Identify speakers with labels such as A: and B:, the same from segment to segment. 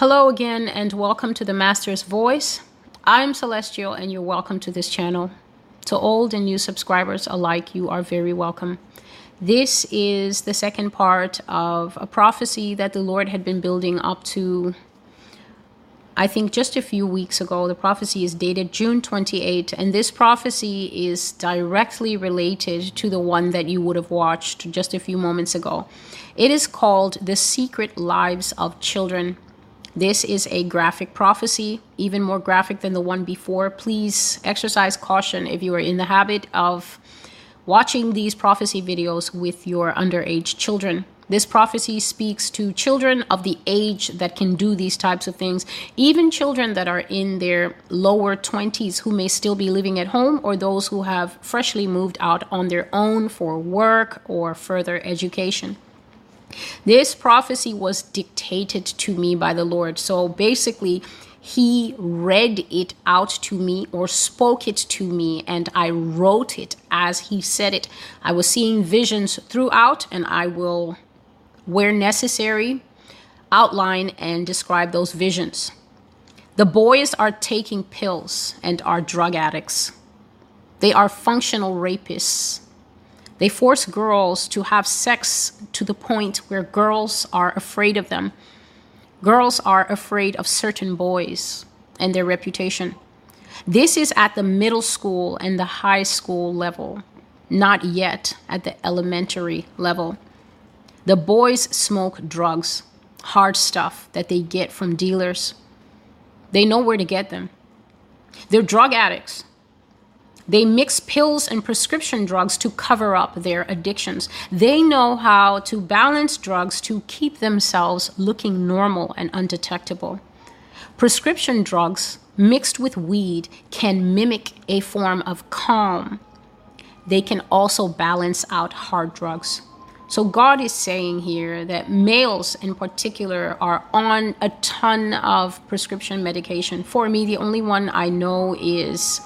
A: Hello again, and welcome to the Master's Voice. I'm Celestial, and you're welcome to this channel. To old and new subscribers alike, you are very welcome. This is the second part of a prophecy that the Lord had been building up to, I think, just a few weeks ago. The prophecy is dated June 28, and this prophecy is directly related to the one that you would have watched just a few moments ago. It is called The Secret Lives of Children. This is a graphic prophecy, even more graphic than the one before. Please exercise caution if you are in the habit of watching these prophecy videos with your underage children. This prophecy speaks to children of the age that can do these types of things, even children that are in their lower 20s who may still be living at home, or those who have freshly moved out on their own for work or further education. This prophecy was dictated to me by the Lord. So basically, he read it out to me or spoke it to me, and I wrote it as he said it. I was seeing visions throughout, and I will, where necessary, outline and describe those visions. The boys are taking pills and are drug addicts. They are functional rapists. They force girls to have sex to the point where girls are afraid of them. Girls are afraid of certain boys and their reputation. This is at the middle school and the high school level, not yet at the elementary level. The boys smoke drugs, hard stuff that they get from dealers. They know where to get them. They're drug addicts. They mix pills and prescription drugs to cover up their addictions. They know how to balance drugs to keep themselves looking normal and undetectable. Prescription drugs mixed with weed can mimic a form of calm. They can also balance out hard drugs. So, God is saying here that males in particular are on a ton of prescription medication. For me, the only one I know is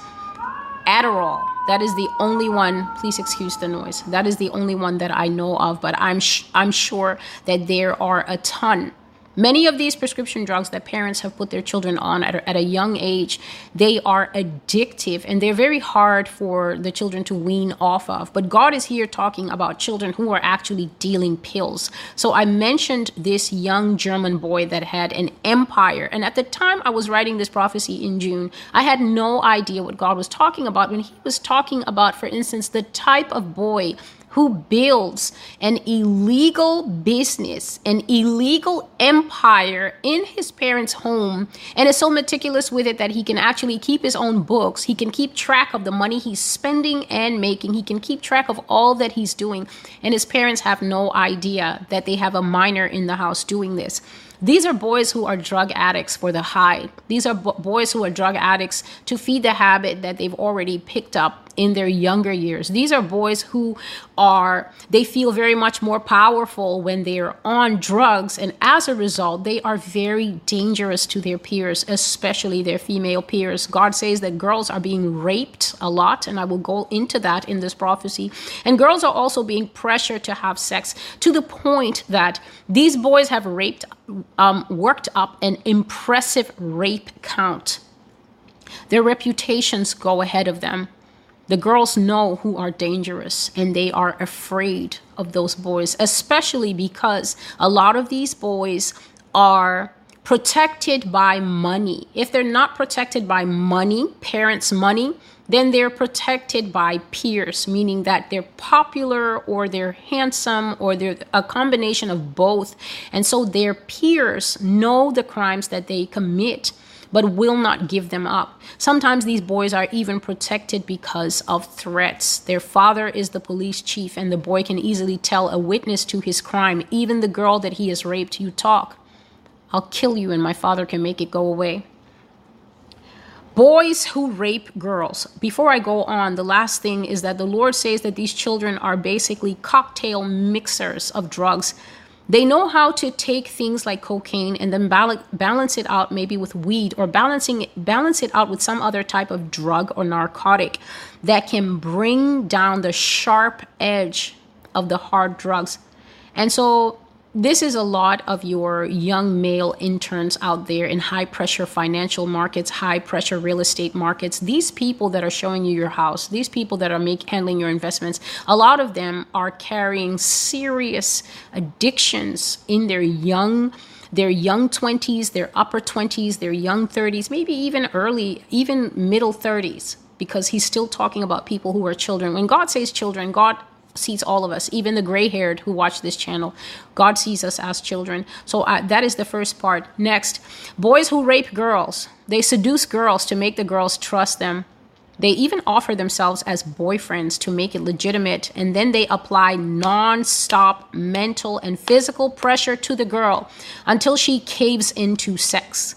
A: Adderall. That is the only one. Please excuse the noise. That is the only one that I know of, but I'm sh- I'm sure that there are a ton Many of these prescription drugs that parents have put their children on at a, at a, young age, they are addictive and they're very hard for the children to wean off of. But God is here talking about children who are actually dealing pills. So I mentioned this young German boy that had an empire. And at the time I was writing this prophecy in June, I had no idea what God was talking about when he was talking about, for instance, the type of boy who builds an illegal business, an illegal empire in his parents' home, and is so meticulous with it that he can actually keep his own books. He can keep track of the money he's spending and making. He can keep track of all that he's doing. And his parents have no idea that they have a minor in the house doing this. These are boys who are drug addicts for the high. These are boys who are drug addicts to feed the habit that they've already picked up in their younger years. These are boys who are, they feel very much more powerful when they're on drugs. And as a result, they are very dangerous to their peers, especially their female peers. God says that girls are being raped a lot, and I will go into that in this prophecy. And girls are also being pressured to have sex to the point that these boys have raped, um, worked up an impressive rape count. Their reputations go ahead of them. The girls know who are dangerous and they are afraid of those boys, especially because a lot of these boys are protected by money. If they're not protected by money, parents' money, then they're protected by peers, meaning that they're popular or they're handsome or they're a combination of both. And so their peers know the crimes that they commit but will not give them up. Sometimes these boys are even protected because of threats. Their father is the police chief, and the boy can easily tell a witness to his crime, even the girl that he has raped, you talk. I'll kill you, and my father can make it go away. Boys who rape girls. Before I go on, the last thing is that the Lord says that these children are basically cocktail mixers of drugs they know how to take things like cocaine and then balance it out maybe with weed or balancing balance it out with some other type of drug or narcotic that can bring down the sharp edge of the hard drugs. And so this is a lot of your young male interns out there in high pressure financial markets, high pressure real estate markets. These people that are showing you your house, these people that are make, handling your investments, a lot of them are carrying serious addictions in their young their young 20s, their upper 20s, their young 30s, maybe even early, even middle 30s, because he's still talking about people who are children. When God says children, God sees all of us, even the gray haired who watch this channel. God sees us as children. So uh, that is the first part. Next, boys who rape girls. They seduce girls to make the girls trust them. They even offer themselves as boyfriends to make it legitimate, and then they apply non stop mental and physical pressure to the girl until she caves into sex.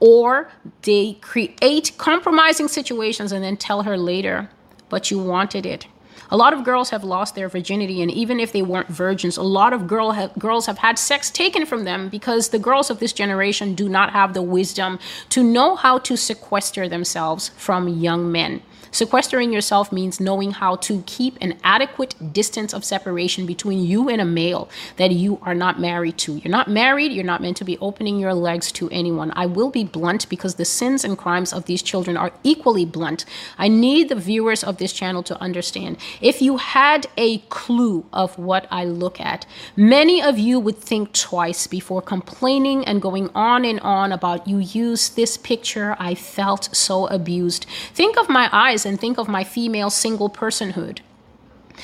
A: Or they create compromising situations and then tell her later, but you wanted it a lot of girls have lost their virginity, and even if they weren't virgins, a lot of girl ha- girls have had sex taken from them because the girls of this generation do not have the wisdom to know how to sequester themselves from young men. Sequestering yourself means knowing how to keep an adequate distance of separation between you and a male that you are not married to. You're not married, you're not meant to be opening your legs to anyone. I will be blunt because the sins and crimes of these children are equally blunt. I need the viewers of this channel to understand. If you had a clue of what I look at, many of you would think twice before complaining and going on and on about you use this picture. I felt so abused. Think of my eyes eyes and think of my female single personhood.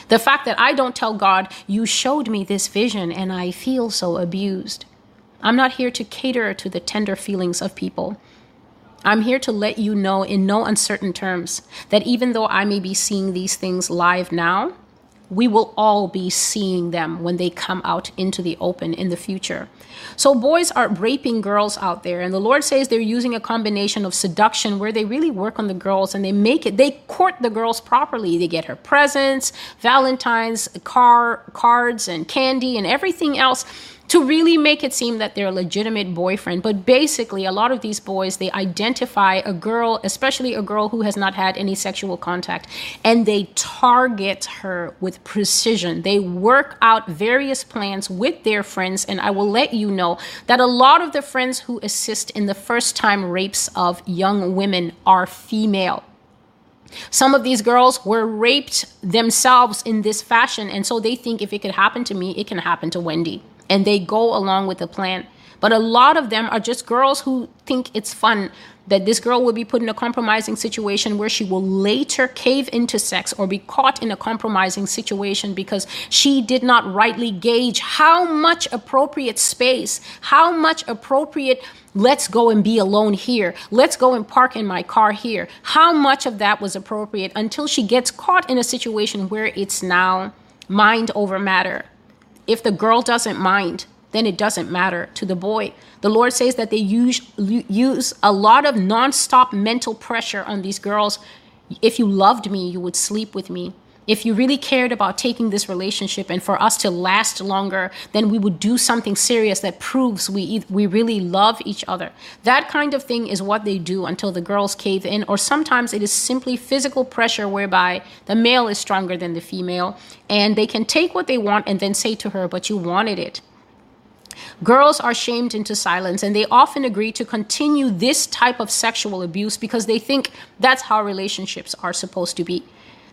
A: The fact that I don't tell God, you showed me this vision and I feel so abused. I'm not here to cater to the tender feelings of people. I'm here to let you know in no uncertain terms that even though I may be seeing these things live now, we will all be seeing them when they come out into the open in the future. So, boys are raping girls out there, and the Lord says they're using a combination of seduction where they really work on the girls and they make it, they court the girls properly. They get her presents, Valentine's car, cards, and candy, and everything else to really make it seem that they're a legitimate boyfriend. But basically, a lot of these boys, they identify a girl, especially a girl who has not had any sexual contact, and they target her with precision. They work out various plans with their friends, and I will let you know that a lot of the friends who assist in the first time rapes of young women are female. Some of these girls were raped themselves in this fashion, and so they think if it could happen to me, it can happen to Wendy and they go along with the plan. But a lot of them are just girls who think it's fun that this girl will be put in a compromising situation where she will later cave into sex or be caught in a compromising situation because she did not rightly gauge how much appropriate space, how much appropriate let's go and be alone here, let's go and park in my car here, how much of that was appropriate until she gets caught in a situation where it's now mind over matter if the girl doesn't mind, then it doesn't matter to the boy. The Lord says that they use, use a lot of nonstop mental pressure on these girls. If you loved me, you would sleep with me if you really cared about taking this relationship and for us to last longer, then we would do something serious that proves we we really love each other. That kind of thing is what they do until the girls cave in, or sometimes it is simply physical pressure whereby the male is stronger than the female, and they can take what they want and then say to her, "But you wanted it." Girls are shamed into silence and they often agree to continue this type of sexual abuse because they think that's how relationships are supposed to be.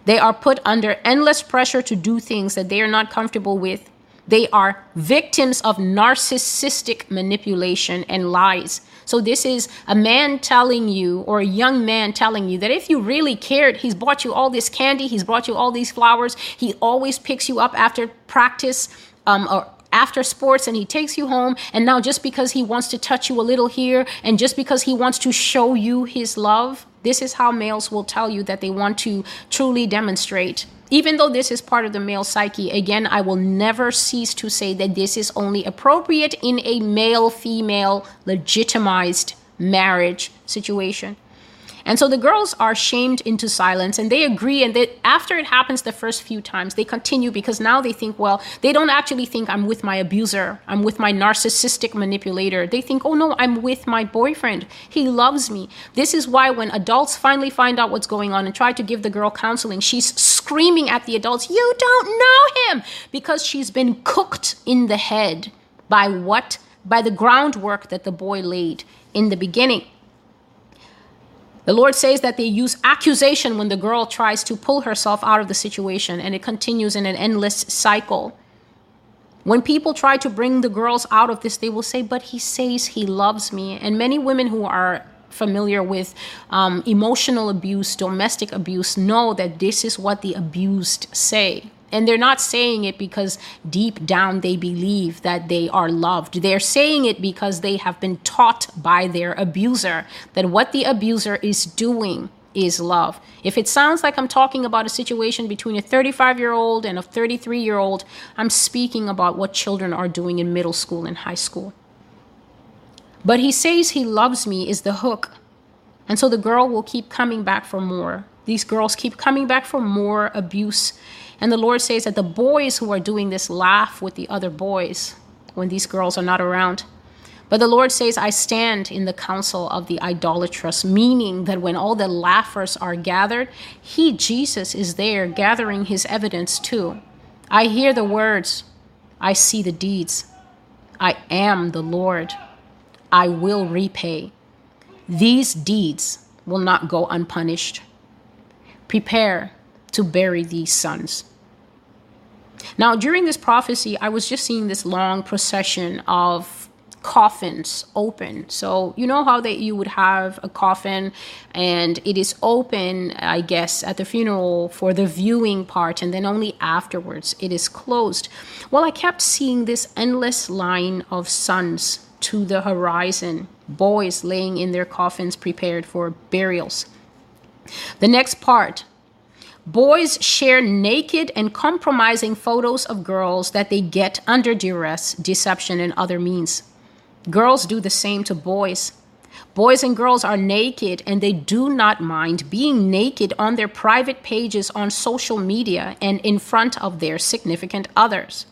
A: They are put under endless pressure to do things that they are not comfortable with. They are victims of narcissistic manipulation and lies. So, this is a man telling you, or a young man telling you, that if you really cared, he's bought you all this candy, he's brought you all these flowers, he always picks you up after practice um, or after sports and he takes you home. And now, just because he wants to touch you a little here and just because he wants to show you his love, this is how males will tell you that they want to truly demonstrate. Even though this is part of the male psyche, again, I will never cease to say that this is only appropriate in a male female legitimized marriage situation. And so the girls are shamed into silence and they agree. And that after it happens the first few times, they continue because now they think, well, they don't actually think I'm with my abuser, I'm with my narcissistic manipulator. They think, oh no, I'm with my boyfriend. He loves me. This is why when adults finally find out what's going on and try to give the girl counseling, she's screaming at the adults, you don't know him, because she's been cooked in the head by what by the groundwork that the boy laid in the beginning. The Lord says that they use accusation when the girl tries to pull herself out of the situation, and it continues in an endless cycle. When people try to bring the girls out of this, they will say, But he says he loves me. And many women who are familiar with um, emotional abuse, domestic abuse, know that this is what the abused say. And they're not saying it because deep down they believe that they are loved. They're saying it because they have been taught by their abuser that what the abuser is doing is love. If it sounds like I'm talking about a situation between a 35 year old and a 33 year old, I'm speaking about what children are doing in middle school and high school. But he says he loves me is the hook. And so the girl will keep coming back for more. These girls keep coming back for more abuse. And the Lord says that the boys who are doing this laugh with the other boys when these girls are not around. But the Lord says, I stand in the council of the idolatrous, meaning that when all the laughers are gathered, He, Jesus, is there gathering His evidence too. I hear the words, I see the deeds. I am the Lord. I will repay. These deeds will not go unpunished. Prepare to bury these sons. Now, during this prophecy, I was just seeing this long procession of coffins open. So you know how that you would have a coffin and it is open, I guess, at the funeral for the viewing part and then only afterwards it is closed. Well, I kept seeing this endless line of sons to the horizon, boys laying in their coffins prepared for burials. The next part Boys share naked and compromising photos of girls that they get under duress, deception, and other means. Girls do the same to boys. Boys and girls are naked and they do not mind being naked on their private pages on social media and in front of their significant others.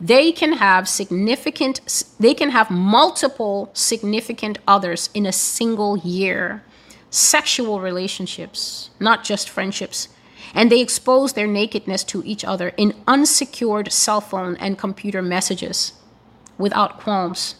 A: They can have significant they can have multiple significant others in a single year. Sexual relationships, not just friendships. And they expose their nakedness to each other in unsecured cell phone and computer messages without qualms.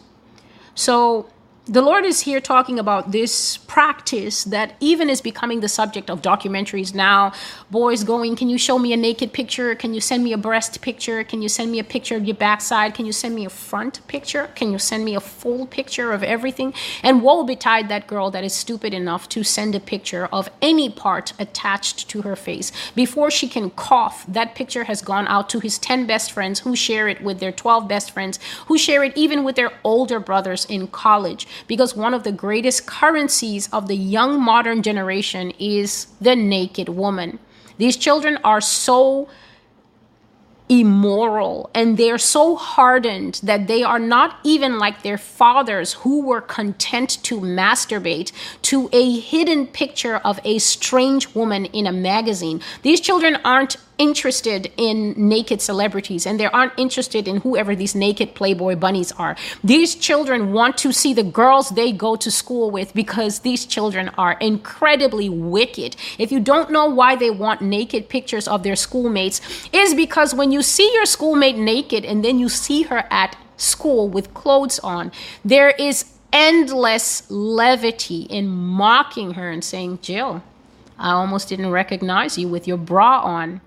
A: So the Lord is here talking about this practice that even is becoming the subject of documentaries now. Boys going, Can you show me a naked picture? Can you send me a breast picture? Can you send me a picture of your backside? Can you send me a front picture? Can you send me a full picture of everything? And woe betide that girl that is stupid enough to send a picture of any part attached to her face. Before she can cough, that picture has gone out to his 10 best friends who share it with their 12 best friends, who share it even with their older brothers in college because one of the greatest currencies of the young modern generation is the naked woman. These children are so immoral and they're so hardened that they are not even like their fathers who were content to masturbate to a hidden picture of a strange woman in a magazine. These children aren't interested in naked celebrities and they aren't interested in whoever these naked Playboy bunnies are. These children want to see the girls they go to school with because these children are incredibly wicked. If you don't know why they want naked pictures of their schoolmates, is because when you see your schoolmate naked and then you see her at school with clothes on, there is endless levity in mocking her and saying, Jill, I almost didn't recognize you with your bra on.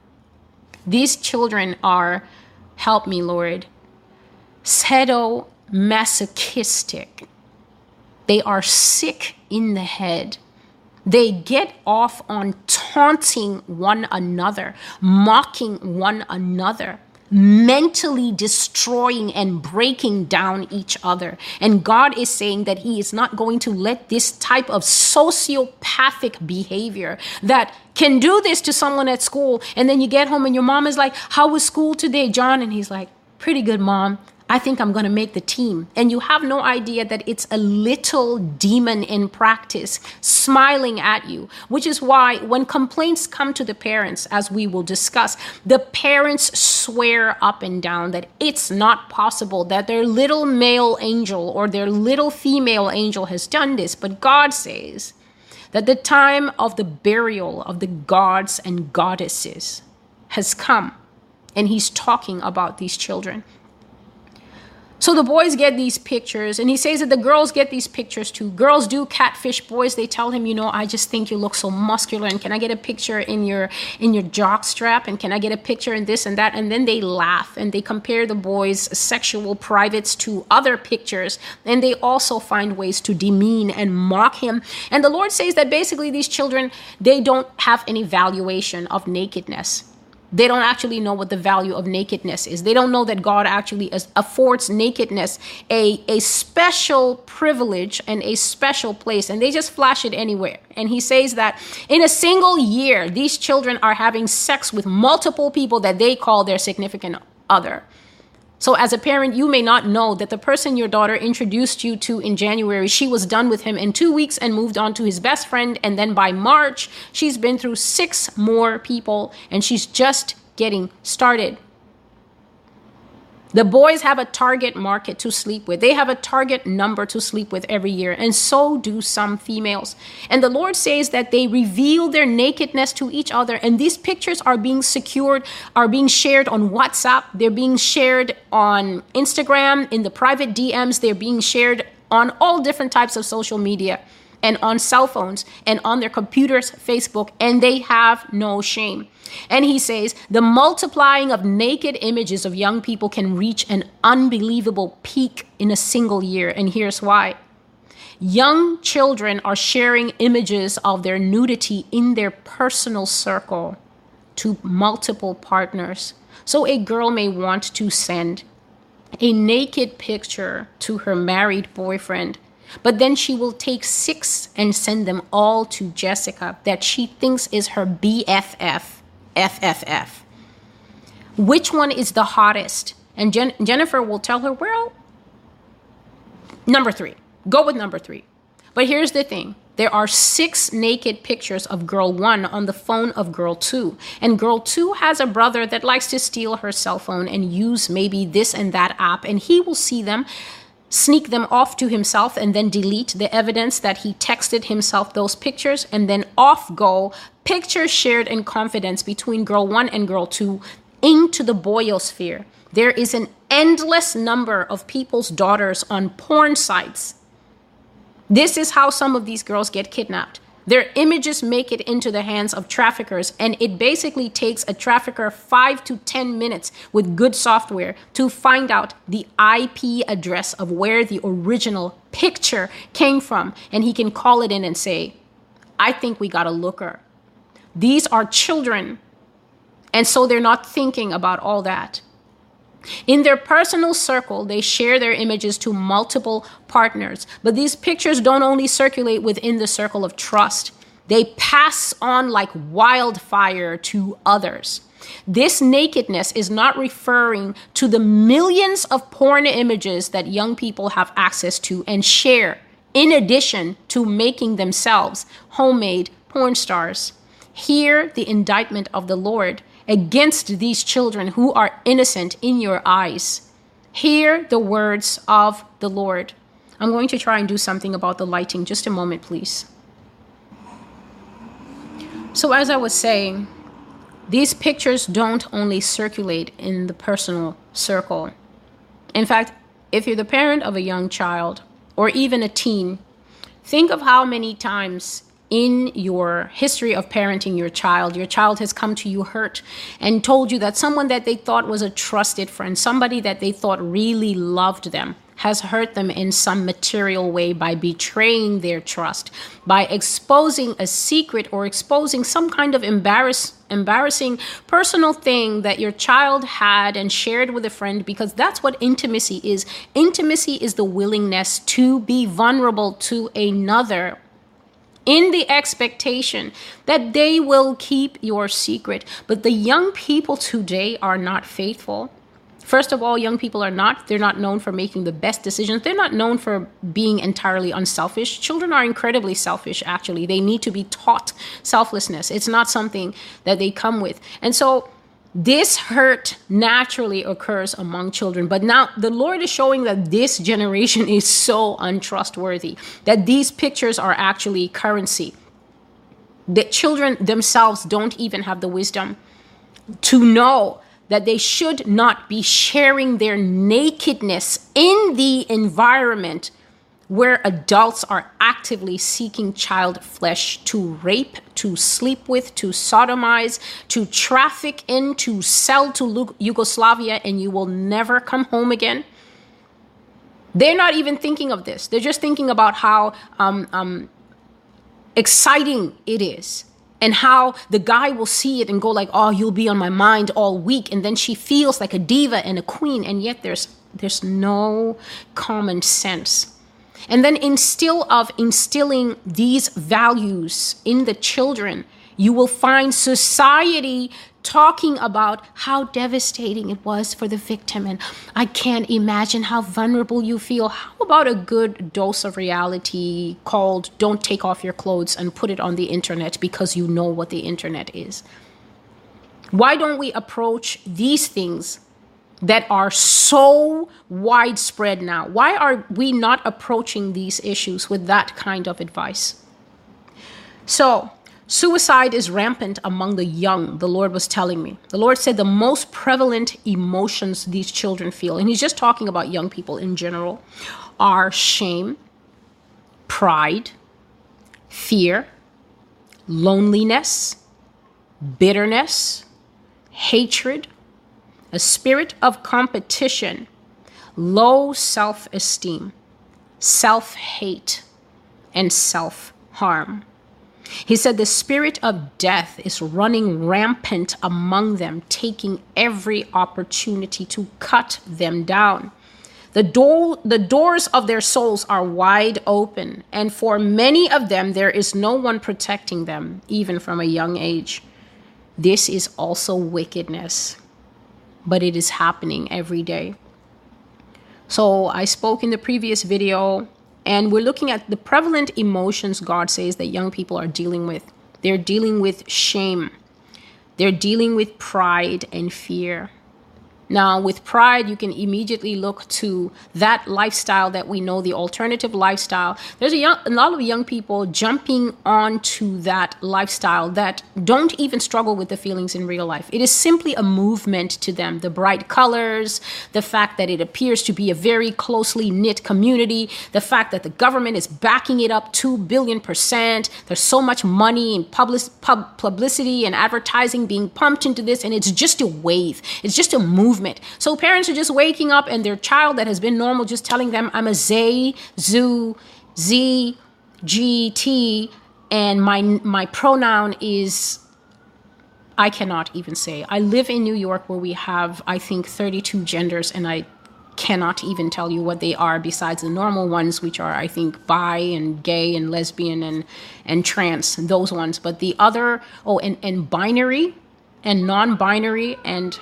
A: These children are, help me, Lord, sadomasochistic. They are sick in the head. They get off on taunting one another, mocking one another mentally destroying and breaking down each other. And God is saying that He is not going to let this type of sociopathic behavior that can do this to someone at school. And then you get home and your mom is like, How was school today, John? And he's like, Pretty good, mom. I think I'm going to make the team. And you have no idea that it's a little demon in practice smiling at you, which is why when complaints come to the parents, as we will discuss, the parents swear up and down that it's not possible that their little male angel or their little female angel has done this. But God says that the time of the burial of the gods and goddesses has come. And He's talking about these children. So the boys get these pictures, and he says that the girls get these pictures too. Girls do catfish boys. They tell him, you know, I just think you look so muscular, and can I get a picture in your in your jock strap, and can I get a picture in this and that? And then they laugh and they compare the boys' sexual privates to other pictures, and they also find ways to demean and mock him. And the Lord says that basically these children they don't have any valuation of nakedness they don't actually know what the value of nakedness is. They don't know that God actually affords nakedness a, a special privilege and a special place, and they just flash it anywhere. And he says that in a single year, these children are having sex with multiple people that they call their significant other. So, as a parent, you may not know that the person your daughter introduced you to in January, she was done with him in two weeks and moved on to his best friend. And then by March, she's been through six more people and she's just getting started. The boys have a target market to sleep with. They have a target number to sleep with every year, and so do some females. And the Lord says that they reveal their nakedness to each other, and these pictures are being secured, are being shared on WhatsApp, they're being shared on Instagram, in the private DMs, they're being shared on all different types of social media and on cell phones and on their computers, Facebook, and they have no shame. And he says the multiplying of naked images of young people can reach an unbelievable peak in a single year. And here's why. Young children are sharing images of their nudity in their personal circle to multiple partners. So a girl may want to send a naked picture to her married boyfriend but then she will take six and send them all to Jessica that she thinks is her BFF, FFF. Which one is the hottest? And Jen- Jennifer will tell her, well, number three. Go with number three. But here's the thing there are six naked pictures of girl one on the phone of girl two. And girl two has a brother that likes to steal her cell phone and use maybe this and that app, and he will see them sneak them off to himself and then delete the evidence that he texted himself those pictures and then off go pictures shared in confidence between girl 1 and girl 2 into the boyosphere there is an endless number of people's daughters on porn sites. This is how some of these girls get kidnapped their images make it into the hands of traffickers, and it basically takes a trafficker five to 10 minutes with good software to find out the IP address of where the original picture came from. And he can call it in and say, I think we got a looker. These are children. And so they're not thinking about all that. In their personal circle, they share their images to multiple partners, but these pictures don't only circulate within the circle of trust, they pass on like wildfire to others. This nakedness is not referring to the millions of porn images that young people have access to and share, in addition to making themselves homemade porn stars. Hear the indictment of the Lord against these children who are innocent in your eyes. Hear the words of the Lord. I'm going to try and do something about the lighting. Just a moment, please. So, as I was saying, these pictures don't only circulate in the personal circle. In fact, if you're the parent of a young child or even a teen, think of how many times in your history of parenting your child, your child has come to you hurt and told you that someone that they thought was a trusted friend, somebody that they thought really loved them, has hurt them in some material way by betraying their trust, by exposing a secret or exposing some kind of embarrass, embarrassing personal thing that your child had and shared with a friend, because that's what intimacy is. Intimacy is the willingness to be vulnerable to another in the expectation that they will keep your secret. But the young people today are not faithful. First of all, young people are not. They're not known for making the best decisions. They're not known for being entirely unselfish. Children are incredibly selfish, actually. They need to be taught selflessness. It's not something that they come with. And so, this hurt naturally occurs among children. But now the Lord is showing that this generation is so untrustworthy, that these pictures are actually currency. That children themselves don't even have the wisdom to know that they should not be sharing their nakedness in the environment where adults are actively seeking child flesh to rape, to sleep with, to sodomize, to traffic in, to sell to Yugoslavia, and you will never come home again. They're not even thinking of this. They're just thinking about how um, um, exciting it is and how the guy will see it and go like oh you'll be on my mind all week and then she feels like a diva and a queen and yet there's there's no common sense and then instill of instilling these values in the children you will find society talking about how devastating it was for the victim. And i can't imagine how vulnerable you feel. How about a good dose of reality called don't take off your clothes and put it on the internet because you know what the internet is why don't we approach these things that are so widespread now. Why are we not approaching these issues with that kind of advice? So, suicide is rampant among the young, the Lord was telling me. The Lord said the most prevalent emotions these children feel, and He's just talking about young people in general, are shame, pride, fear, loneliness, bitterness, hatred, a spirit of competition, low self esteem, self hate, and self harm. He said the spirit of death is running rampant among them, taking every opportunity to cut them down. The, door, the doors of their souls are wide open, and for many of them, there is no one protecting them, even from a young age. This is also wickedness but it is happening every day. So I spoke in the previous video, and we're looking at the prevalent emotions God says that young people are dealing with. They're dealing with shame, they're dealing with pride and fear. Now, with pride, you can immediately look to that lifestyle that we know, the alternative lifestyle. There's a, young, a lot of young people jumping onto that lifestyle that don't even struggle with the feelings in real life. It is simply a movement to them. The bright colors, the fact that it appears to be a very closely knit community, the fact that the government is backing it up 2 billion percent. There's so much money and public, pub, publicity and advertising being pumped into this, and it's just a wave. It's just a movement movement. So parents are just waking up and their child that has been normal just telling them, I'm a Z, Z, G, T, and my my pronoun is I cannot even say. I live in New York where we have, I think, 32 genders, and I cannot even tell you what they are besides the normal ones, which are, I think, bi and gay and lesbian and, and trans, those ones. But the other, oh, and, and binary and non binary and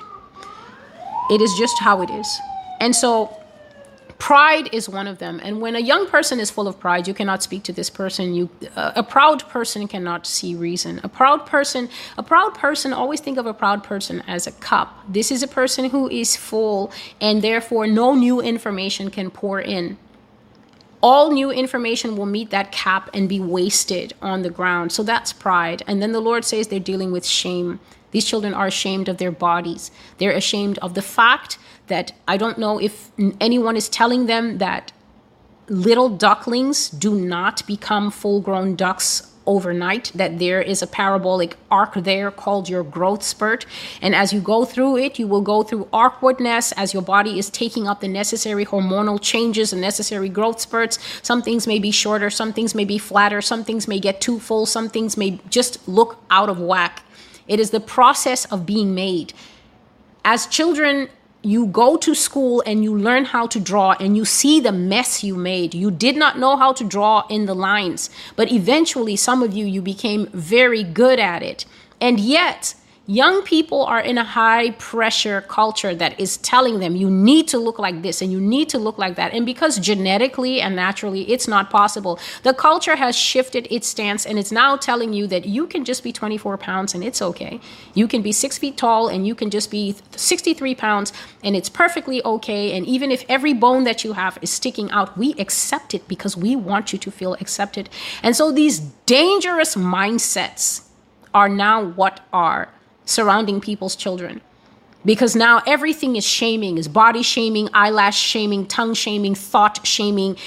A: it is just how it is. And so pride is one of them. And when a young person is full of pride you cannot speak to this person. You uh, a proud person cannot see reason. A proud person a proud person always think of a proud person as a cup this is a person who is full and therefore no new information can pour in. All new information will meet that cap and be wasted on the ground. So that's pride. And then the lord says they're dealing with shame these children are ashamed of their bodies. They're ashamed of the fact that I don't know if anyone is telling them that little ducklings do not become full grown ducks overnight that there is a parabolic arc there called your growth spurt. And as you go through it you will go through awkwardness as your body is taking up the necessary hormonal changes and necessary growth spurts. Some things may be shorter some things may be flatter some things may get too full some things may just look out of whack it is the process of being made. As children, you go to school and you learn how to draw and you see the mess you made. You did not know how to draw in the lines, but eventually, some of you, you became very good at it. And yet, Young people are in a high pressure culture that is telling them you need to look like this and you need to look like that. And because genetically and naturally it's not possible, the culture has shifted its stance and it's now telling you that you can just be 24 pounds and it's okay. You can be six feet tall and you can just be 63 pounds and it's perfectly okay. And even if every bone that you have is sticking out, we accept it because we want you to feel accepted. And so these dangerous mindsets are now what are surrounding people's children. because now everything is shaming is body shaming eyelash shaming tongue shaming thought shaming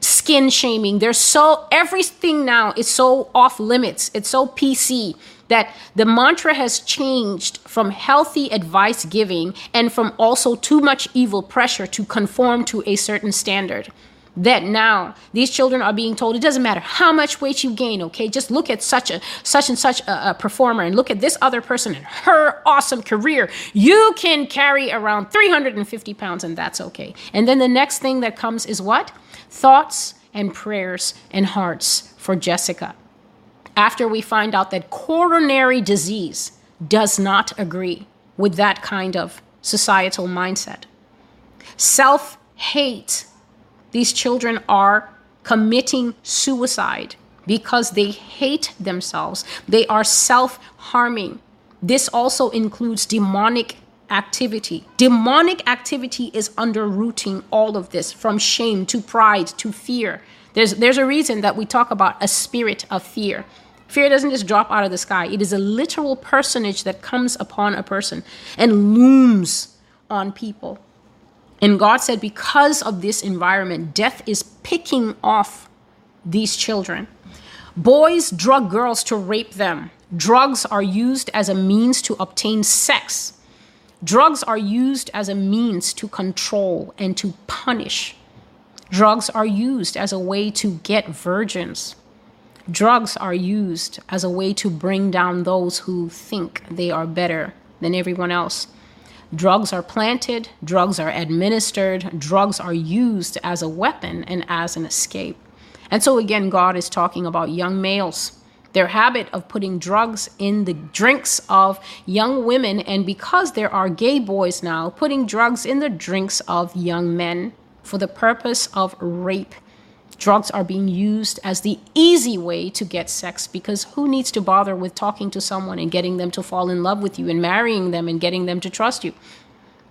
A: skin shaming. There's so everything now is so off limits. It's so pc that the mantra has changed from healthy advice giving and from also too much evil pressure to conform to a certain standard that now these children are being told it doesn't matter how much weight you gain okay? Just look at such a such and such a, a, performer and look at this other person and her awesome career. You can carry around 350 pounds and that's okay. And then the next thing that comes is what? Thoughts and prayers and hearts for jessica. After we find out that coronary disease does not agree with that kind of societal mindset. Self hate these children are committing suicide because they hate themselves. They are self harming. This also includes demonic activity. Demonic activity is underrooting all of this from shame to pride to fear. There's, there's a reason that we talk about a spirit of fear. Fear doesn't just drop out of the sky, it is a literal personage that comes upon a person and looms on people. And God said, because of this environment, death is picking off these children. Boys drug girls to rape them. Drugs are used as a means to obtain sex. Drugs are used as a means to control and to punish. Drugs are used as a way to get virgins. Drugs are used as a way to bring down those who think they are better than everyone else. Drugs are planted, drugs are administered, drugs are used as a weapon and as an escape. And so, again, God is talking about young males. Their habit of putting drugs in the drinks of young women, and because there are gay boys now, putting drugs in the drinks of young men for the purpose of rape drugs are being used as the easy way to get sex because who needs to bother with talking to someone and getting them to fall in love with you and marrying them and getting them to trust you?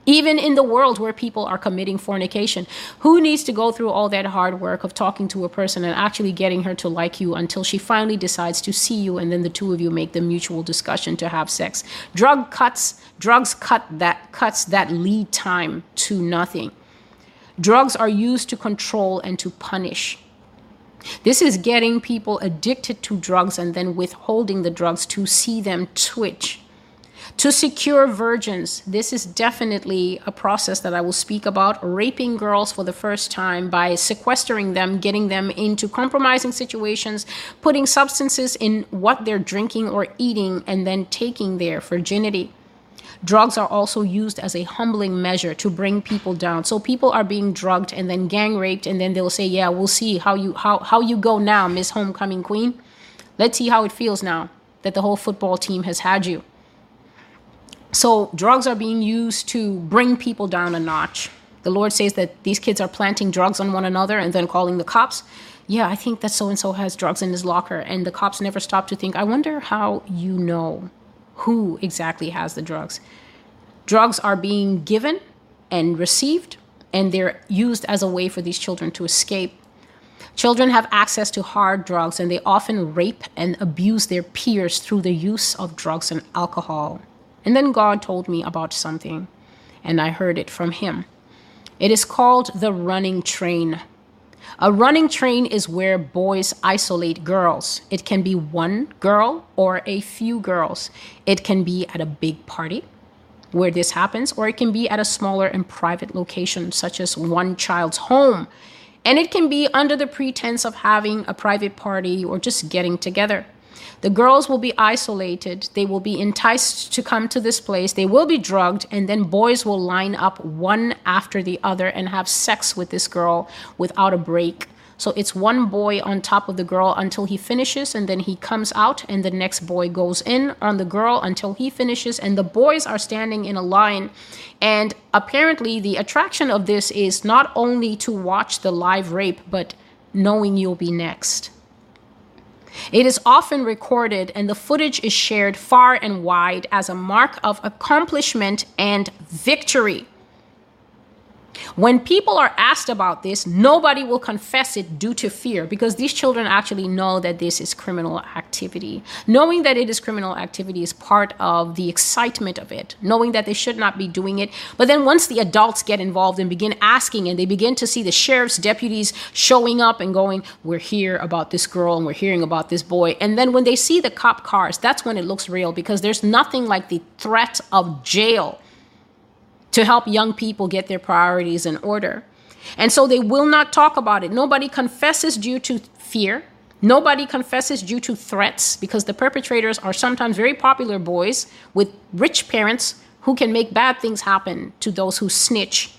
A: Even in the world where people are committing fornication, who needs to go through all that hard work of talking to a person and actually getting her to like you until she finally decides to see you and then the two of you make the mutual discussion to have sex? Drug cuts, drugs cut that cuts that lead time to nothing. Drugs are used to control and to punish. This is getting people addicted to drugs and then withholding the drugs to see them twitch. To secure virgins, this is definitely a process that I will speak about. Raping girls for the first time by sequestering them, getting them into compromising situations, putting substances in what they're drinking or eating, and then taking their virginity. Drugs are also used as a humbling measure to bring people down. So people are being drugged and then gang raped, and then they'll say, "Yeah, we'll see how you how how you go now, Miss Homecoming Queen. Let's see how it feels now that the whole football team has had you." So drugs are being used to bring people down a notch. The Lord says that these kids are planting drugs on one another and then calling the cops. Yeah, I think that so and so has drugs in his locker. And the cops never stop to think, I wonder how you know who exactly has the drugs. Drugs are being given and received, and they're used as a way for these children to escape. Children have access to hard drugs, and they often rape and abuse their peers through the use of drugs and alcohol. And then God told me about something, and I heard it from Him. It is called the running train. A running train is where boys isolate girls. It can be one girl or a few girls. It can be at a big party where this happens, or it can be at a smaller and private location, such as one child's home. And it can be under the pretense of having a private party or just getting together. The girls will be isolated. They will be enticed to come to this place. They will be drugged, and then boys will line up one after the other and have sex with this girl without a break. So it's one boy on top of the girl until he finishes, and then he comes out, and the next boy goes in on the girl until he finishes, and the boys are standing in a line. And apparently, the attraction of this is not only to watch the live rape, but knowing you'll be next. It is often recorded and the footage is shared far and wide as a mark of accomplishment and victory. When people are asked about this, nobody will confess it due to fear because these children actually know that this is criminal activity. Knowing that it is criminal activity is part of the excitement of it, knowing that they should not be doing it. But then once the adults get involved and begin asking, and they begin to see the sheriff's deputies showing up and going, We're here about this girl and we're hearing about this boy. And then when they see the cop cars, that's when it looks real because there's nothing like the threat of jail to help young people get their priorities in order. And so they will not talk about it. Nobody confesses due to fear. Nobody confesses due to threats because the perpetrators are sometimes very popular boys with rich parents who can make bad things happen to those who snitch.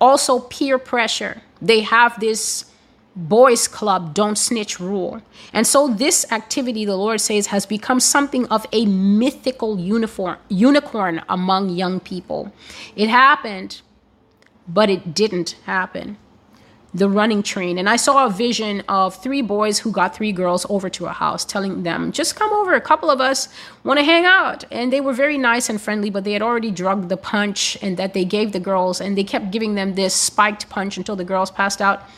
A: Also, peer pressure. They have this boys club don't snitch rule. And so this activity the lord says has become something of a mythical uniform unicorn among young people. It happened but it didn't happen. The running train. And i saw a vision of three boys who got three girls over to a house telling them just come over a couple of us want to hang out. And they were very nice and friendly but they had already drugged the punch and that they gave the girls and they kept giving them this spiked punch until the girls passed out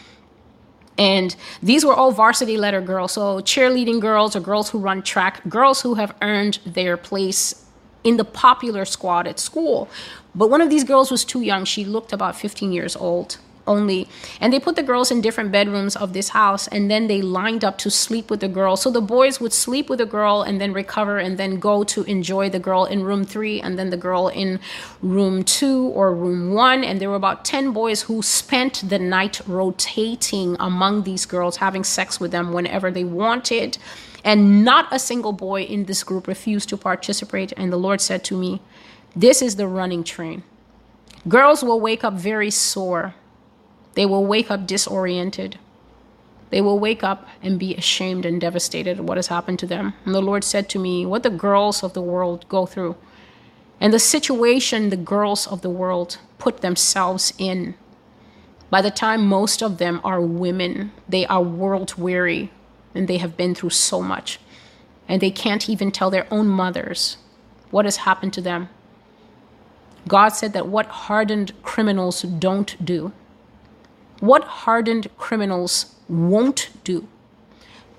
A: and these were all varsity letter girls. So cheerleading girls or girls who run track, girls who have earned their place in the popular squad at school. But one of these girls was too young. She looked about 15 years old only. And they put the girls in different bedrooms of this house and then they lined up to sleep with the girl. So the boys would sleep with the girl and then recover and then go to enjoy the girl in room three and then the girl in room two or room one. And there were about 10 boys who spent the night rotating among these girls, having sex with them whenever they wanted. And not a single boy in this group refused to participate. And the Lord said to me, This is the running train. Girls will wake up very sore they will wake up disoriented. They will wake up and be ashamed and devastated at what has happened to them. And the Lord said to me, What the girls of the world go through, and the situation the girls of the world put themselves in. By the time most of them are women, they are world weary and they have been through so much. And they can't even tell their own mothers what has happened to them. God said that what hardened criminals don't do, what hardened criminals won't do.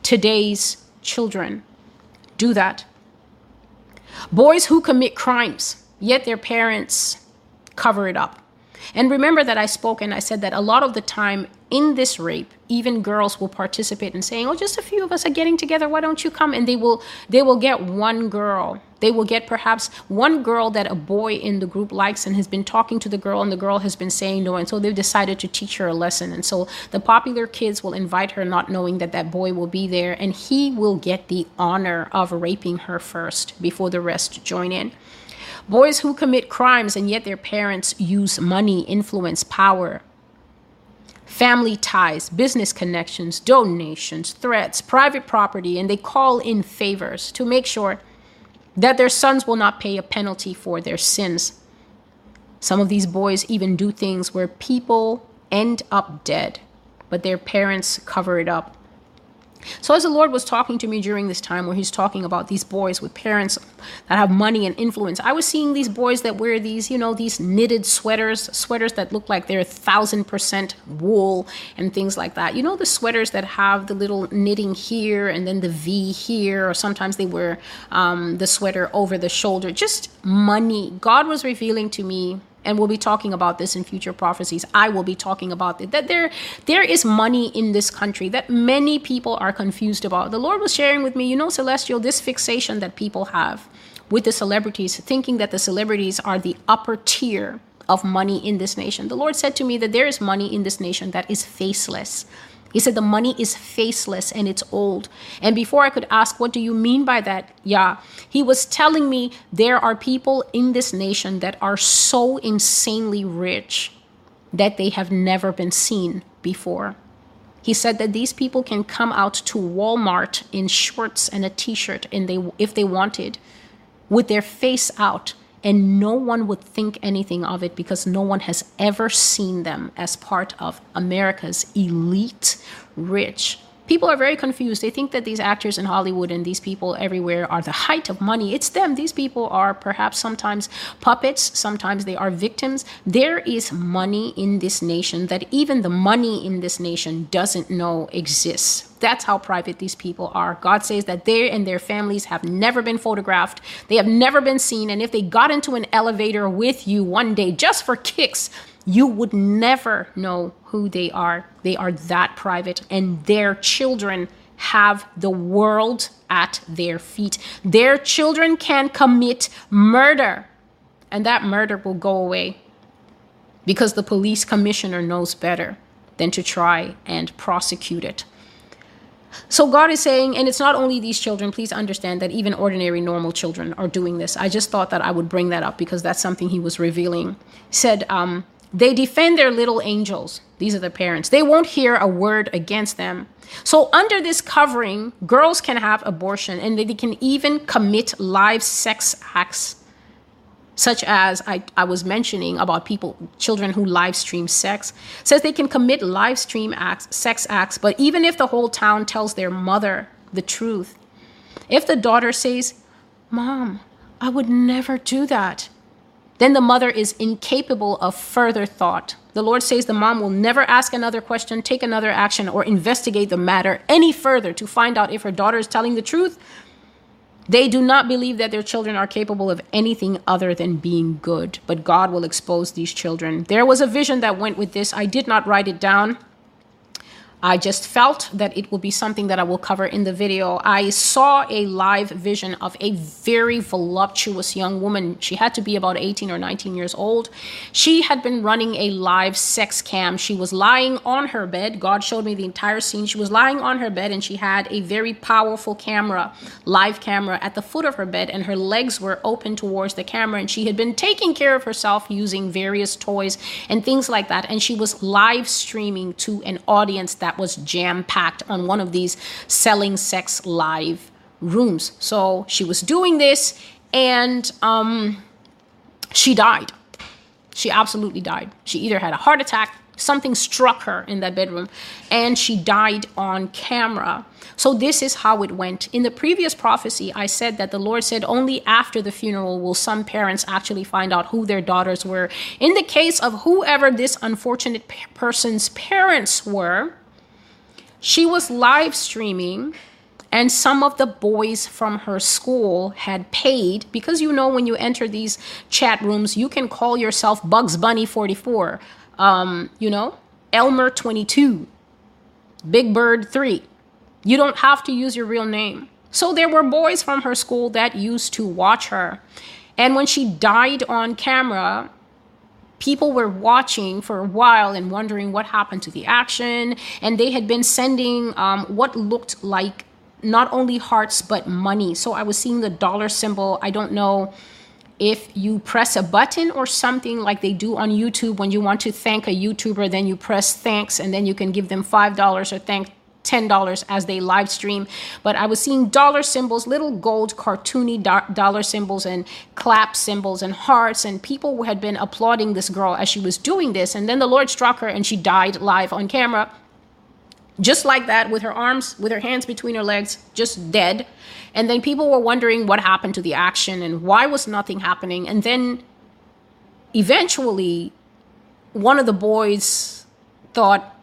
A: Today's children do that. Boys who commit crimes, yet their parents cover it up. And remember that I spoke and I said that a lot of the time in this rape, even girls will participate in saying, "Oh, just a few of us are getting together. Why don't you come?" And they will they will get one girl. They will get perhaps one girl that a boy in the group likes and has been talking to the girl, and the girl has been saying no, and so they've decided to teach her a lesson. And so the popular kids will invite her, not knowing that that boy will be there, and he will get the honor of raping her first before the rest join in. Boys who commit crimes and yet their parents use money, influence, power, family ties, business connections, donations, threats, private property, and they call in favors to make sure that their sons will not pay a penalty for their sins. Some of these boys even do things where people end up dead, but their parents cover it up so, as the Lord was talking to me during this time where He's talking about these boys with parents that have money and influence, I was seeing these boys that wear these, you know, these knitted sweaters, sweaters that look like they're thousand percent wool and things like that. You know, the sweaters that have the little knitting here and then the V here, or sometimes they wear um, the sweater over the shoulder. Just money. God was revealing to me and we'll be talking about this in future prophecies. I will be talking about it. That there there is money in this country that many people are confused about. The Lord was sharing with me, you know, celestial, this fixation that people have with the celebrities, thinking that the celebrities are the upper tier of money in this nation. The Lord said to me that there is money in this nation that is faceless he said the money is faceless and it's old. And before I could ask, what do you mean by that? Yeah. He was telling me there are people in this nation that are so insanely rich that they have never been seen before. He said that these people can come out to Walmart in shorts and a t-shirt and they if they wanted with their face out and no one would think anything of it because no one has ever seen them as part of America's elite, rich People are very confused. They think that these actors in Hollywood and these people everywhere are the height of money. It's them. These people are perhaps sometimes puppets, sometimes they are victims. There is money in this nation that even the money in this nation doesn't know exists. That's how private these people are. God says that they and their families have never been photographed, they have never been seen. And if they got into an elevator with you one day just for kicks, you would never know who they are. They are that private, and their children have the world at their feet. Their children can commit murder, and that murder will go away because the police commissioner knows better than to try and prosecute it. So God is saying, and it's not only these children, please understand that even ordinary normal children are doing this. I just thought that I would bring that up because that's something he was revealing. He said, um, they defend their little angels. These are the parents. They won't hear a word against them. So, under this covering, girls can have abortion and they can even commit live sex acts, such as I, I was mentioning about people, children who live stream sex. Says they can commit live stream acts, sex acts, but even if the whole town tells their mother the truth, if the daughter says, Mom, I would never do that, then the mother is incapable of further thought. The Lord says the mom will never ask another question, take another action, or investigate the matter any further to find out if her daughter is telling the truth. They do not believe that their children are capable of anything other than being good, but God will expose these children. There was a vision that went with this. I did not write it down. I just felt that it will be something that I will cover in the video. I saw a live vision of a very voluptuous young woman. She had to be about 18 or 19 years old. She had been running a live sex cam. She was lying on her bed. God showed me the entire scene. She was lying on her bed and she had a very powerful camera, live camera, at the foot of her bed, and her legs were open towards the camera. And she had been taking care of herself using various toys and things like that. And she was live streaming to an audience that was jam packed on one of these selling sex live rooms. So she was doing this and um, she died. She absolutely died. She either had a heart attack, something struck her in that bedroom, and she died on camera. So, this is how it went. In the previous prophecy, I said that the Lord said only after the funeral will some parents actually find out who their daughters were. In the case of whoever this unfortunate person's parents were, she was live streaming and some of the boys from her school had paid because you know when you enter these chat rooms you can call yourself bugs bunny 44 um, you know elmer 22 big bird 3 you don't have to use your real name. So there were boys from her school that used to watch her. And when she died on camera people were watching for a while and wondering what happened to the action. And they had been sending um, what looked like not only hearts, but money. So I was seeing the dollar symbol. I don't know if you press a button or something like they do on YouTube when you want to thank a YouTuber, then you press thanks and then you can give them $5 or thank $10 as they live stream. But I was seeing dollar symbols, little gold cartoony do- dollar symbols and clap symbols and hearts. And people had been applauding this girl as she was doing this. And then the Lord struck her and she died live on camera. Just like that, with her arms, with her hands between her legs, just dead. And then people were wondering what happened to the action and why was nothing happening. And then eventually, one of the boys thought,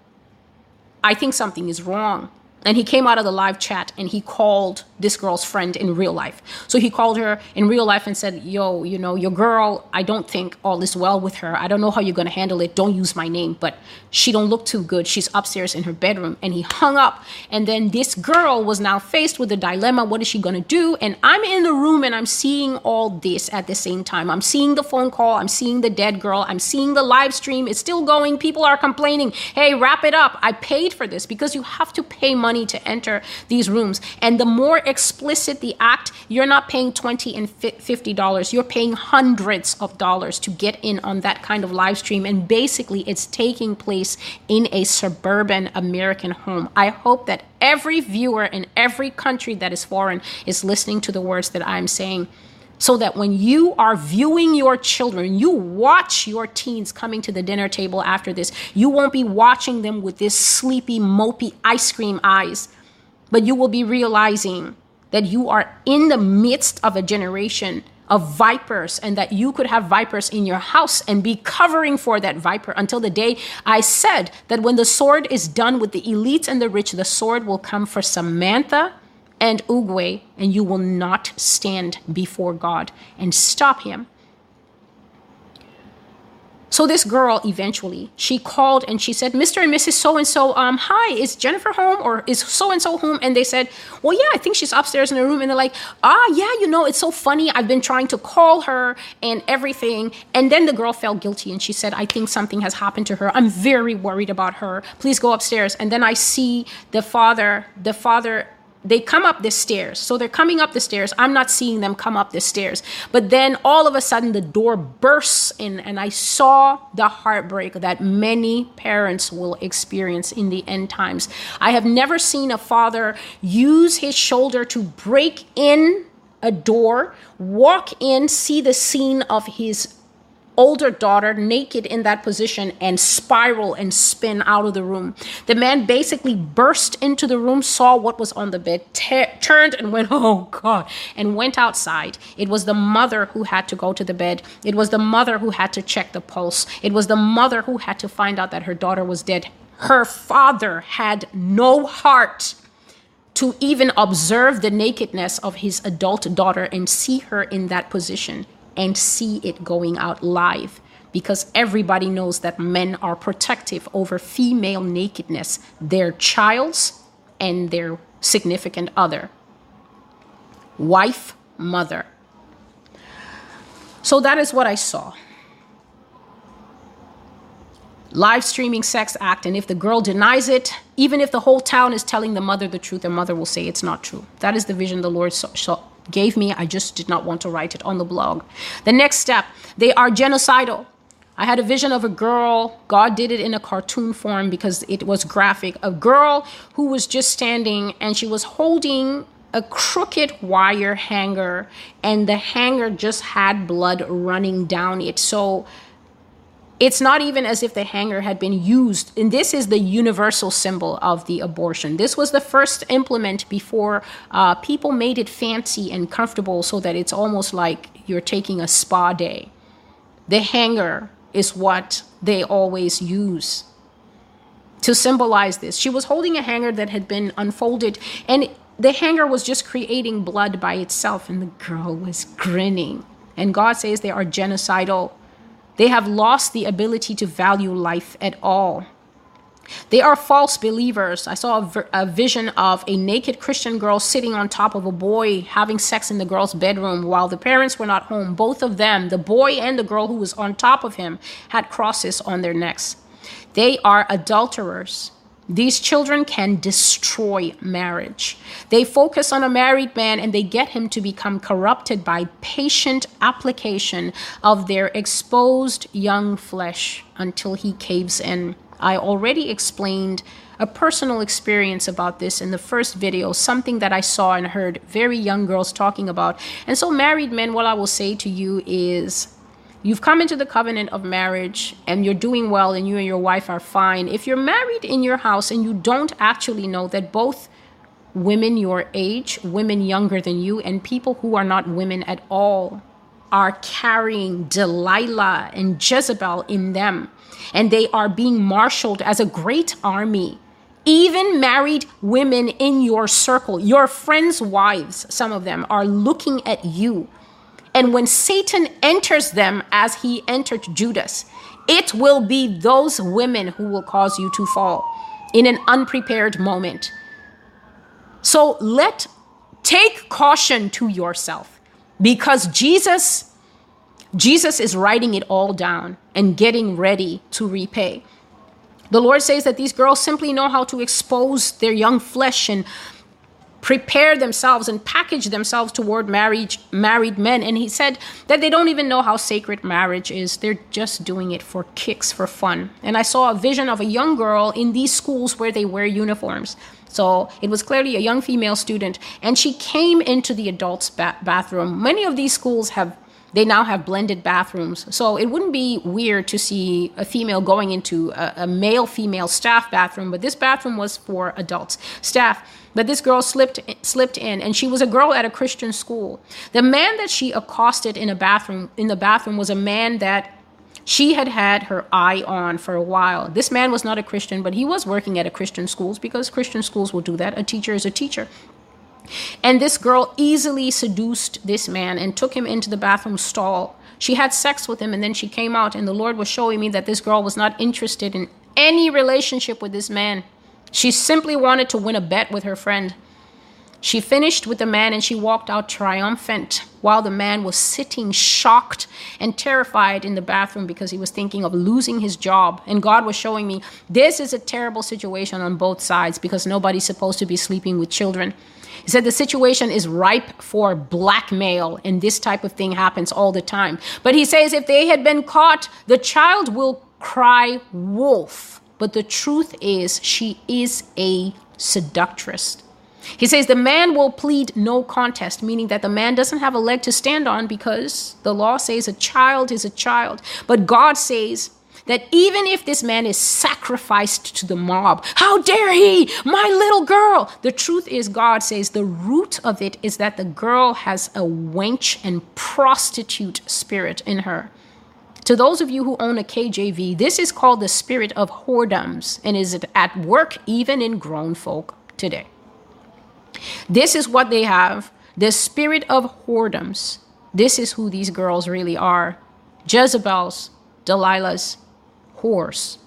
A: I think something is wrong. And he came out of the live chat and he called this girl's friend in real life. So he called her in real life and said, Yo, you know, your girl, I don't think all is well with her. I don't know how you're gonna handle it. Don't use my name, but she don't look too good. She's upstairs in her bedroom. And he hung up. And then this girl was now faced with a dilemma. What is she gonna do? And I'm in the room and I'm seeing all this at the same time. I'm seeing the phone call, I'm seeing the dead girl, I'm seeing the live stream. It's still going. People are complaining, hey, wrap it up. I paid for this because you have to pay money to enter these rooms. And the more explicit the act, you're not paying 20 and $50. You're paying hundreds of dollars to get in on that kind of live stream. And basically, it's taking place in a suburban American home. I hope that every viewer in every country that is foreign is listening to the words that I'm saying so that when you are viewing your children, you watch your teens coming to the dinner table after this, you won't be watching them with this sleepy, mopey ice cream eyes, but you will be realizing that you are in the midst of a generation of vipers and that you could have vipers in your house and be covering for that viper until the day I said that when the sword is done with the elites and the rich, the sword will come for Samantha and Oogway, and you will not stand before God and stop him. So this girl eventually she called and she said, "Mr. and Mrs. So and So, um, hi, is Jennifer home or is so and so home?" And they said, "Well, yeah, I think she's upstairs in her room." And they're like, "Ah, yeah, you know, it's so funny. I've been trying to call her and everything." And then the girl felt guilty and she said, "I think something has happened to her. I'm very worried about her. Please go upstairs." And then I see the father, the father they come up the stairs. So they're coming up the stairs. I'm not seeing them come up the stairs. But then all of a sudden the door bursts in, and I saw the heartbreak that many parents will experience in the end times. I have never seen a father use his shoulder to break in a door, walk in, see the scene of his older daughter naked in that position and spiral and spin out of the room. The man basically burst into the room, saw what was on the bed, turned and went, Oh God, and went outside. It was the mother who had to go to the bed. It was the mother who had to check the pulse. It was the mother who had to find out that her daughter was dead. Her father had no heart to even observe the nakedness of his adult daughter and see her in that position and see it going out live because everybody knows that men are protective over female nakedness, their child's and their significant other, wife, mother. So that is what I saw. Live streaming sex act, and if the girl denies it, even if the whole town is telling the mother the truth, the mother will say it's not true. That is the vision the Lord saw, gave me. I just did not want to write it on the blog. The next step, they are genocidal. I had a vision of a girl. God did it in a cartoon form because it was graphic. A girl who was just standing and she was holding a crooked wire hanger, and the hanger just had blood running down it. So it's not even as if the hanger had been used. And this is the universal symbol of the abortion. This was the first implement before uh, people made it fancy and comfortable so that it's almost like you're taking a spa day. The hanger is what they always use to symbolize this. She was holding a hanger that had been unfolded, and the hanger was just creating blood by itself, and the girl was grinning. And God says they are genocidal they have lost the ability to value life at all. They are false believers. I saw a, vision of a naked Christian girl sitting on top of a boy having sex in the girl's bedroom while the parents were not home. Both of them, the boy and the girl who was on top of him, had crosses on their necks. They are adulterers. These children can destroy marriage. They focus on a married man and they get him to become corrupted by patient application of their exposed young flesh until he caves in. I already explained a personal experience about this in the first video, something that I saw and heard very young girls talking about. And so, married men, what I will say to you is you've come into the covenant of marriage and you're doing well and you and your wife are fine. If you're married in your house and you don't actually know that both women your age, women younger than you, and people who are not women at all are carrying Delilah and Jezebel in them, and they are being marshaled as a great army. Even married women in your circle, your friends' wives, some of them are looking at you and when Satan enters them as he entered Judas, it will be those women who will cause you to fall in an unprepared moment. So let take caution to yourself because Jesus Jesus is writing it all down and getting ready to repay. The Lord says that these girls simply know how to expose their young flesh and prepare themselves and package themselves toward marriage married men and he said that they don't even know how sacred marriage is they're just doing it for kicks for fun and i saw a vision of a young girl in these schools where they wear uniforms So it was clearly a young female student, and she came into the adults' ba- bathroom. Many of these schools have they now have blended bathrooms. So it wouldn't be weird to see a female going into a, a male female staff bathroom, but this bathroom was for adults, staff. But this girl slipped slipped in, and she was a girl at a Christian school. The man that she accosted in a bathroom in the bathroom was a man that she had had her eye on for a while. This man was not a Christian, but he was working at a Christian schools because Christian schools will do that. A teacher is a teacher. And this girl easily seduced this man and took him into the bathroom stall. She had sex with him and then she came out, and the Lord was showing me that this girl was not interested in any relationship with this man. She simply wanted to win a bet with her friend. She finished with the man and she walked out triumphant while the man was sitting shocked and terrified in the bathroom because he was thinking of losing his job. And God was showing me this is a terrible situation on both sides because nobody's supposed to be sleeping with children. He said the situation is ripe for blackmail, and this type of thing happens all the time. But he says if they had been caught, the child will cry wolf. But the truth is, she is a seductress. He says the man will plead no contest, meaning that the man doesn't have a leg to stand on because the law says a child is a child. But God says that even if this man is sacrificed to the mob, how dare he, my little girl? The truth is, God says the root of it is that the girl has a wench and prostitute spirit in her. To those of you who own a KJV, this is called the spirit of whoredoms and is at work even in grown folk today. This is what they have the spirit of whoredoms. This is who these girls really are Jezebels, Delilahs, horse.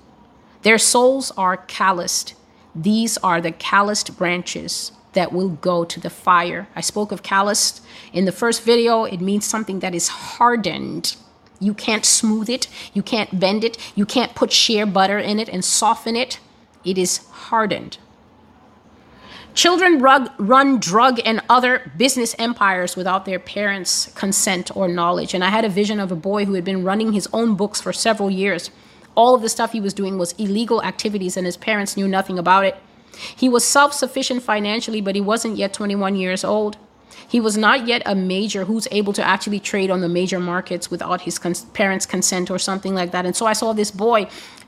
A: Their souls are calloused. These are the calloused branches that will go to the fire. I spoke of calloused in the first video. It means something that is hardened. You can't smooth it, you can't bend it, you can't put shea butter in it and soften it. It is hardened. Children rug, run drug and other business empires without their parents' consent or knowledge. And I had a vision of a boy who had been running his own books for several years all of the stuff he was doing was illegal activities and his parents knew nothing about it. He was self sufficient financially, but he wasn't yet 21 years old. He was not yet a major who's able to actually trade on the major markets without his cons- parents' consent or something like that. And so I saw this boy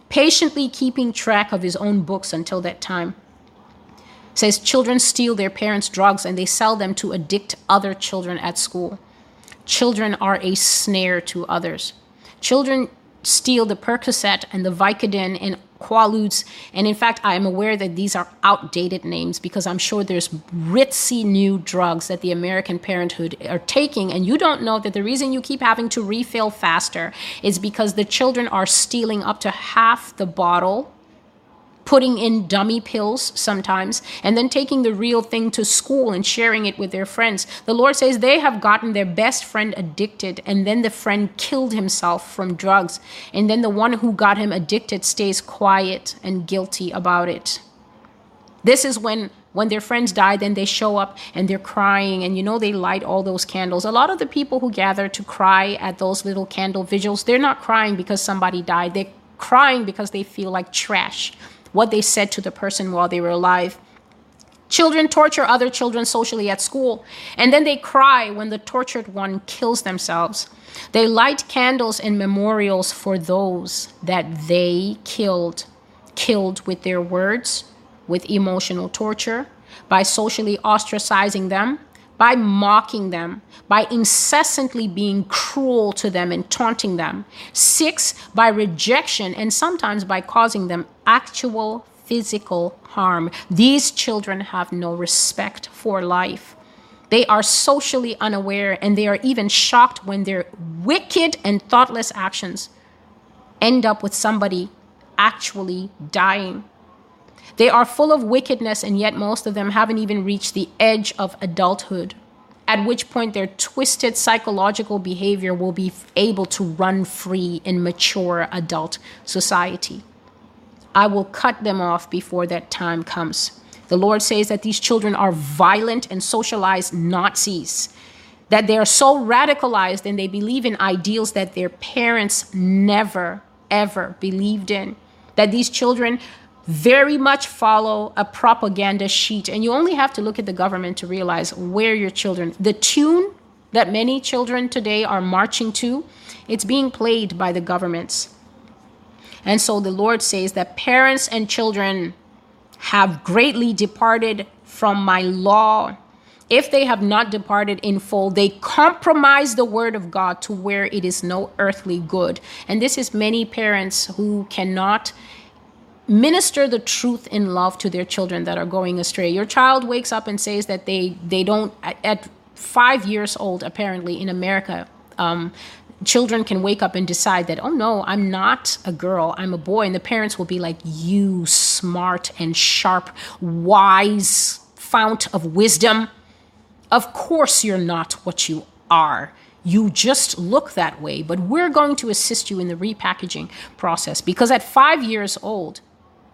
A: patiently keeping track of his own books until that time. Says children steal their parents' drugs and they sell them to addict other children at school. Children are a snare to others. Children steal the Percocet and the Vicodin and Quaaludes. And in fact, I am aware that these are outdated names because I'm sure there's ritzy new drugs that the American Parenthood are taking. And you don't know that the reason you keep having to refill faster is because the children are stealing up to half the bottle putting in dummy pills sometimes, and then taking the real thing to school and sharing it with their friends. The Lord says they have gotten their best friend addicted, and then the friend killed himself from drugs. And then the one who got him addicted stays quiet and guilty about it. This is when when their friends die, then they show up and they're crying, and you know, they light all those candles. A lot of the people who gather to cry at those little candle vigils, they're not crying because somebody died. They're crying because they feel like trash what they said to the person while they were alive. Children torture other children socially at school, and then they cry when the tortured one kills themselves. They light candles and memorials for those that they killed, killed with their words, with emotional torture, by socially ostracizing them, by mocking them, by incessantly being cruel to them and taunting them. Six, by rejection and sometimes by causing them actual physical harm. These children have no respect for life. They are socially unaware and they are even shocked when their wicked and thoughtless actions end up with somebody actually dying. They are full of wickedness, and yet most of them haven't even reached the edge of adulthood, at which point their twisted psychological behavior will be able to run free in mature adult society. I will cut them off before that time comes. The Lord says that these children are violent and socialized Nazis, that they are so radicalized and they believe in ideals that their parents never, ever believed in, that these children very much follow a propaganda sheet. And you only have to look at the government to realize where your children, the tune that many children today are marching to, it's being played by the governments. And so the Lord says that parents and children have greatly departed from my law. If they have not departed in full, they compromise the word of God to where it is no earthly good. And this is many parents who cannot minister the truth in love to their children that are going astray. Your child wakes up and says that they they don't at, five years old apparently in America. Um, children can wake up and decide that oh no i'm not a girl i'm a boy and the parents will be like you smart and sharp wise fount of wisdom of course you're not what you are you just look that way but we're going to assist you in the repackaging process because at five years old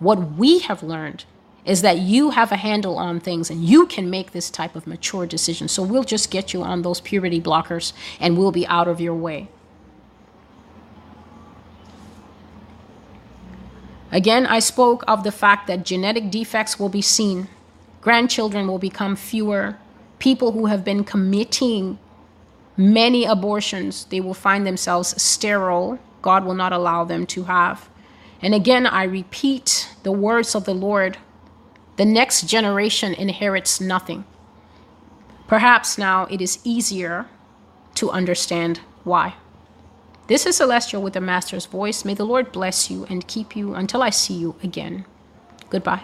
A: what we have learned is that you have a handle on things and you can make this type of mature decision. So we'll just get you on those puberty blockers and we'll be out of your way. Again, I spoke of the fact that genetic defects will be seen, grandchildren will become fewer, people who have been committing many abortions, they will find themselves sterile. God will not allow them to have. And again, I repeat the words of the Lord the next generation inherits nothing. Perhaps now it is easier to understand why. This is Celestial with the Master's voice. May the Lord bless you and keep you until I see you again. Goodbye.